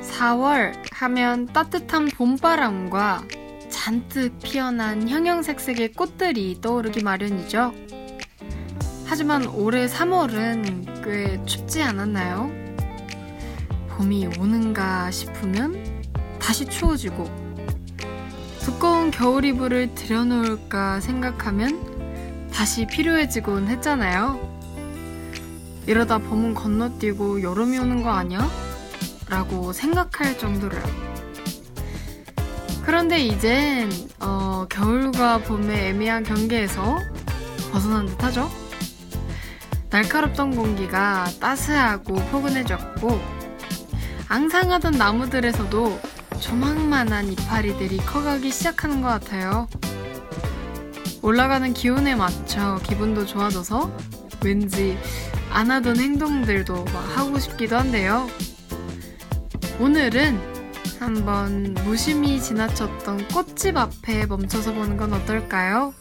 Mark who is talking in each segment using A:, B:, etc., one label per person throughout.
A: (4월) 하면 따뜻한 봄바람과 잔뜩 피어난 형형색색의 꽃들이 떠오르기 마련이죠. 하지만 올해 3월은 꽤 춥지 않았나요? 봄이 오는가 싶으면 다시 추워지고 두꺼운 겨울 이불을 들여놓을까 생각하면 다시 필요해지곤 했잖아요. 이러다 봄은 건너뛰고 여름이 오는 거 아니야? 라고 생각할 정도로요. 그런데 이젠 어, 겨울과 봄의 애매한 경계에서 벗어난 듯하죠. 날카롭던 공기가 따스하고 포근해졌고 앙상하던 나무들에서도 조망만한 이파리들이 커가기 시작하는 것 같아요. 올라가는 기온에 맞춰 기분도 좋아져서 왠지 안 하던 행동들도 하고 싶기도 한데요. 오늘은 한번 무심히 지나쳤던 꽃집 앞에 멈춰서 보는 건 어떨까요?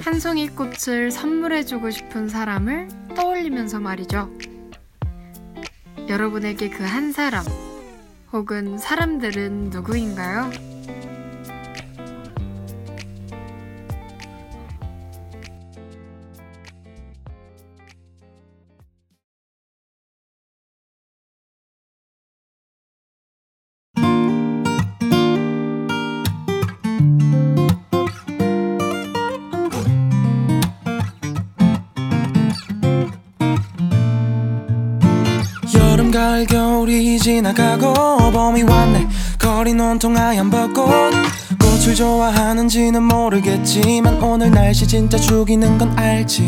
A: 한 송이 꽃을 선물해주고 싶은 사람을 떠올리면서 말이죠. 여러분에게 그 한 사람 혹은 사람들은 누구인가요?
B: 겨울이 지나가고 봄이 왔네. 거린 온통 하얀 벚꽃 꽃을 좋아하는지는 모르겠지만 오늘 날씨 진짜 죽이는 건 알지.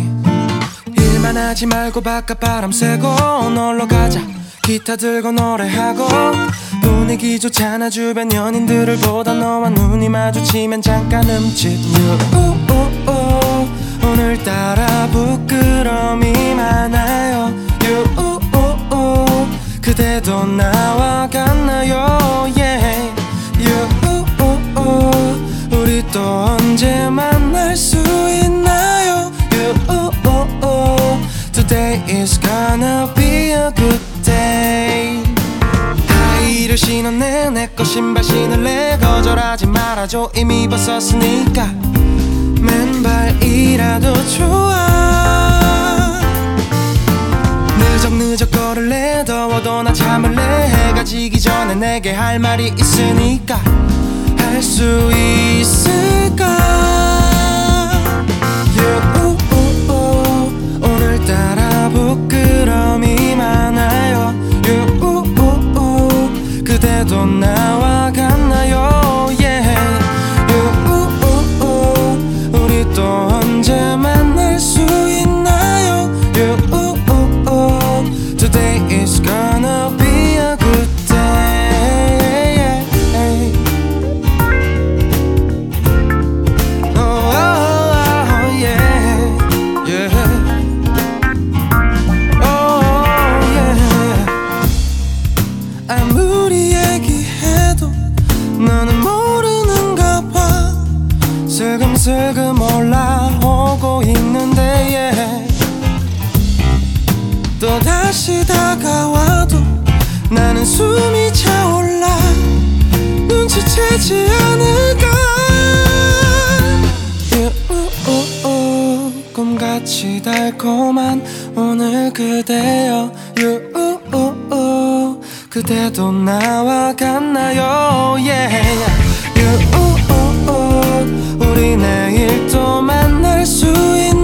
B: 일만 하지 말고 바깥 바람 쐬고 놀러 가자. 기타 들고 노래하고 분위기 좋잖아 주변 연인들을 보다 너와 눈이 마주치면 잠깐 유우우우. 오늘따라 부끄러움이 많아요. 유우우우 그대도 나와 같나요? Yeah. You. 우리 또 언제 만날 수 있나요? You. Today is gonna be a good day. 하이를 신었네. 내거 신발 신을래? 거절하지 말아줘. 이미 벗었으니까. 맨발이라도 좋아 내게 할 말이 있으니까 할 수 있을까? You, 오늘따라 부끄러움이 많아요. You, 그대도 나와 같 다가와도 나는 숨이 차올라 눈치채지 않을까? 유우우 꿈같이 달콤한 오늘 그대여. 유우우 그대도 나와 같나요? Yeah. 유우우 우리 내일 또 만날 수 있나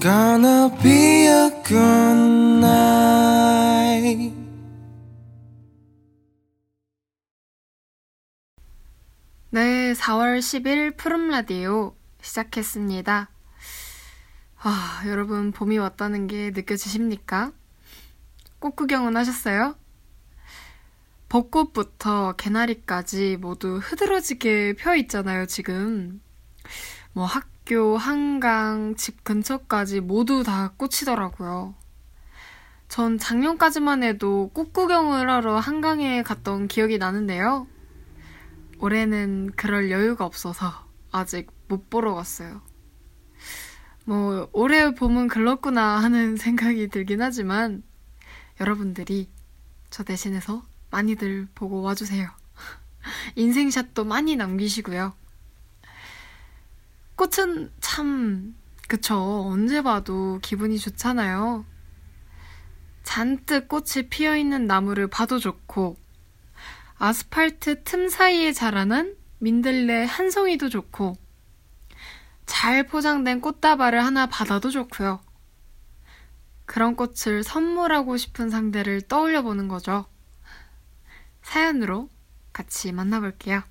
B: gonna be a good night.
A: 네, 4월 10일 푸른 라디오 시작했습니다. 아, 여러분 봄이 왔다는 게 느껴지십니까? 꽃 구경은 하셨어요? 벚꽃부터 개나리까지 모두 흐드러지게 펴 있잖아요, 지금. 뭐 학 교, 한강, 집 근처까지 모두 다 꽃이더라고요. 전 작년까지만 해도 꽃 구경을 하러 한강에 갔던 기억이 나는데요. 올해는 그럴 여유가 없어서 아직 못 보러 갔어요. 뭐, 올해 봄은 글렀구나 하는 생각이 들긴 하지만, 여러분들이 저 대신해서 많이들 보고 와주세요. 인생샷도 많이 남기시고요. 꽃은 참, 그쵸. 언제 봐도 기분이 좋잖아요. 잔뜩 꽃이 피어 있는 나무를 봐도 좋고, 아스팔트 틈 사이에 자라난 민들레 한 송이도 좋고, 잘 포장된 꽃다발을 하나 받아도 좋고요. 그런 꽃을 선물하고 싶은 상대를 떠올려 보는 거죠. 사연으로 같이 만나볼게요.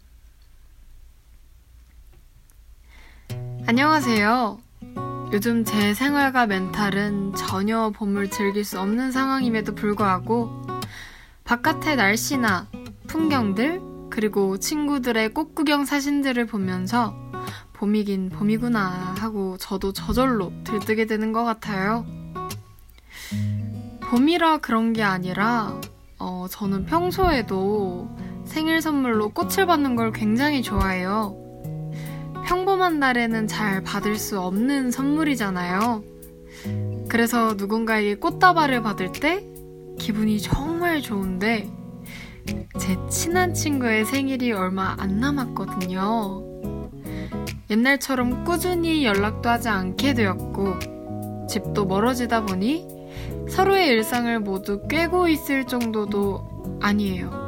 A: 안녕하세요. 요즘 제 생활과 멘탈은 전혀 봄을 즐길 수 없는 상황임에도 불구하고 바깥의 날씨나 풍경들 그리고 친구들의 꽃구경 사진들을 보면서 봄이긴 봄이구나 하고 저도 저절로 들뜨게 되는 것 같아요. 봄이라 그런 게 아니라 어, 저는 평소에도 생일 선물로 꽃을 받는 걸 굉장히 좋아해요. 평범한 날에는 잘 받을 수 없는 선물이잖아요. 그래서 누군가에게 꽃다발을 받을 때 기분이 정말 좋은데 제 친한 친구의 생일이 얼마 안 남았거든요. 옛날처럼 꾸준히 연락도 하지 않게 되었고 집도 멀어지다 보니 서로의 일상을 모두 꿰고 있을 정도도 아니에요.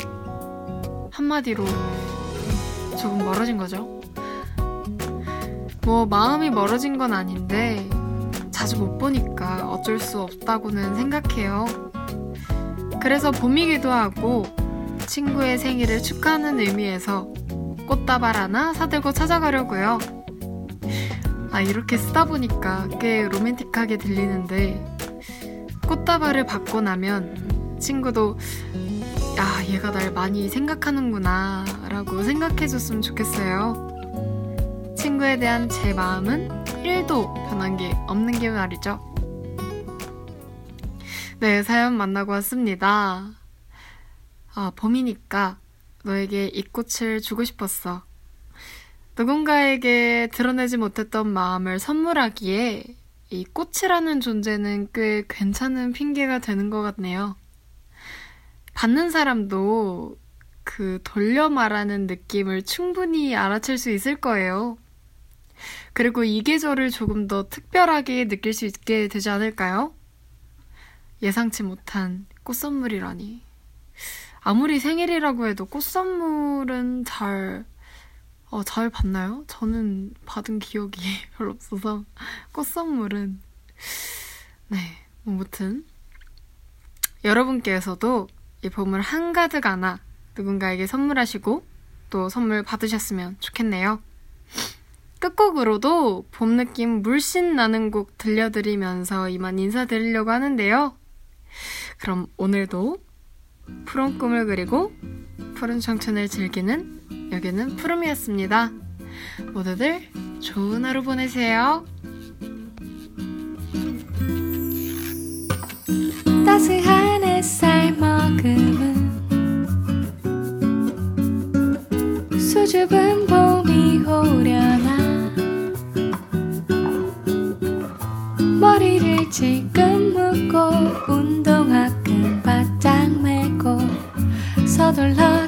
A: 한마디로 조금 멀어진 거죠. 뭐 마음이 멀어진 건 아닌데 자주 못 보니까 어쩔 수 없다고는 생각해요. 그래서 봄이기도 하고 친구의 생일을 축하하는 의미에서 꽃다발 하나 사들고 찾아가려고요. 아, 이렇게 쓰다 보니까 꽤 로맨틱하게 들리는데 꽃다발을 받고 나면 친구도 야, 얘가 날 많이 생각하는구나 라고 생각해줬으면 좋겠어요. 친구에 대한 제 마음은 1도 변한 게 없는 게 말이죠. 네, 사연 만나고 왔습니다. 아, 봄이니까 너에게 이 꽃을 주고 싶었어. 누군가에게 드러내지 못했던 마음을 선물하기에 이 꽃이라는 존재는 꽤 괜찮은 핑계가 되는 것 같네요. 받는 사람도 그 돌려 말하는 느낌을 충분히 알아챌 수 있을 거예요. 그리고 이 계절을 조금 더 특별하게 느낄 수 있게 되지 않을까요? 예상치 못한 꽃 선물이라니. 아무리 생일이라고 해도 꽃 선물은 잘 어, 잘 받나요? 저는 받은 기억이 별로 없어서 꽃 선물은 네, 아무튼 여러분께서도 이 봄을 한가득 안아 누군가에게 선물하시고 또 선물 받으셨으면 좋겠네요. 끝곡으로도 봄 느낌 물씬 나는 곡 들려드리면서 이만 인사드리려고 하는데요. 그럼 오늘도 푸른 꿈을 그리고 푸른 청춘을 즐기는 여기는 푸름이었습니다. 모두들 좋은 하루 보내세요.
C: 따스한 햇살 머금은 수줍은 봄이 오려나 질끈 묶고 운동화 끈 바짝 메고 서둘러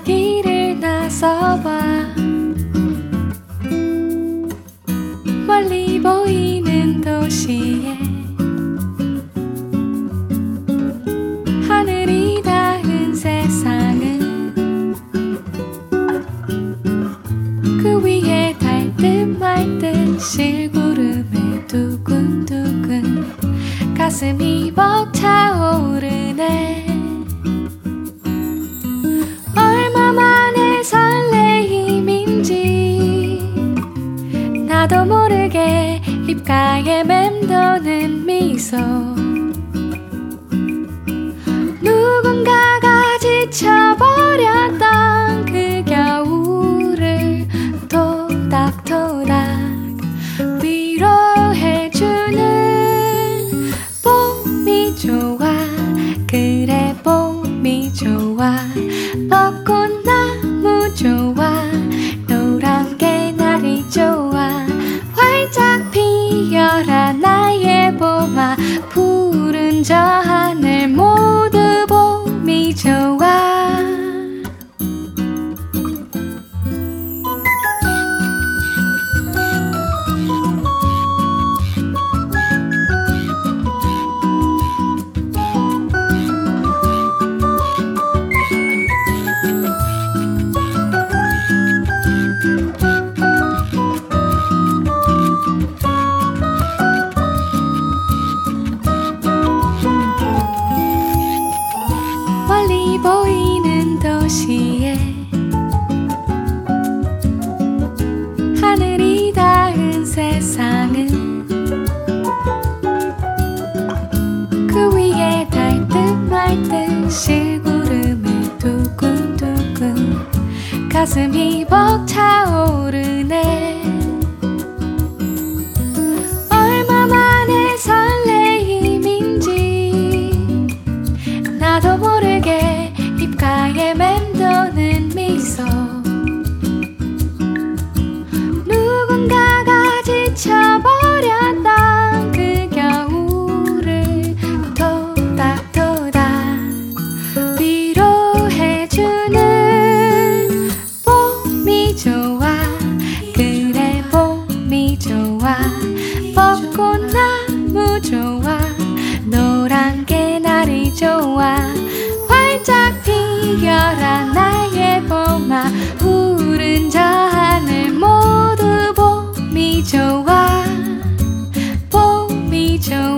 C: so chão.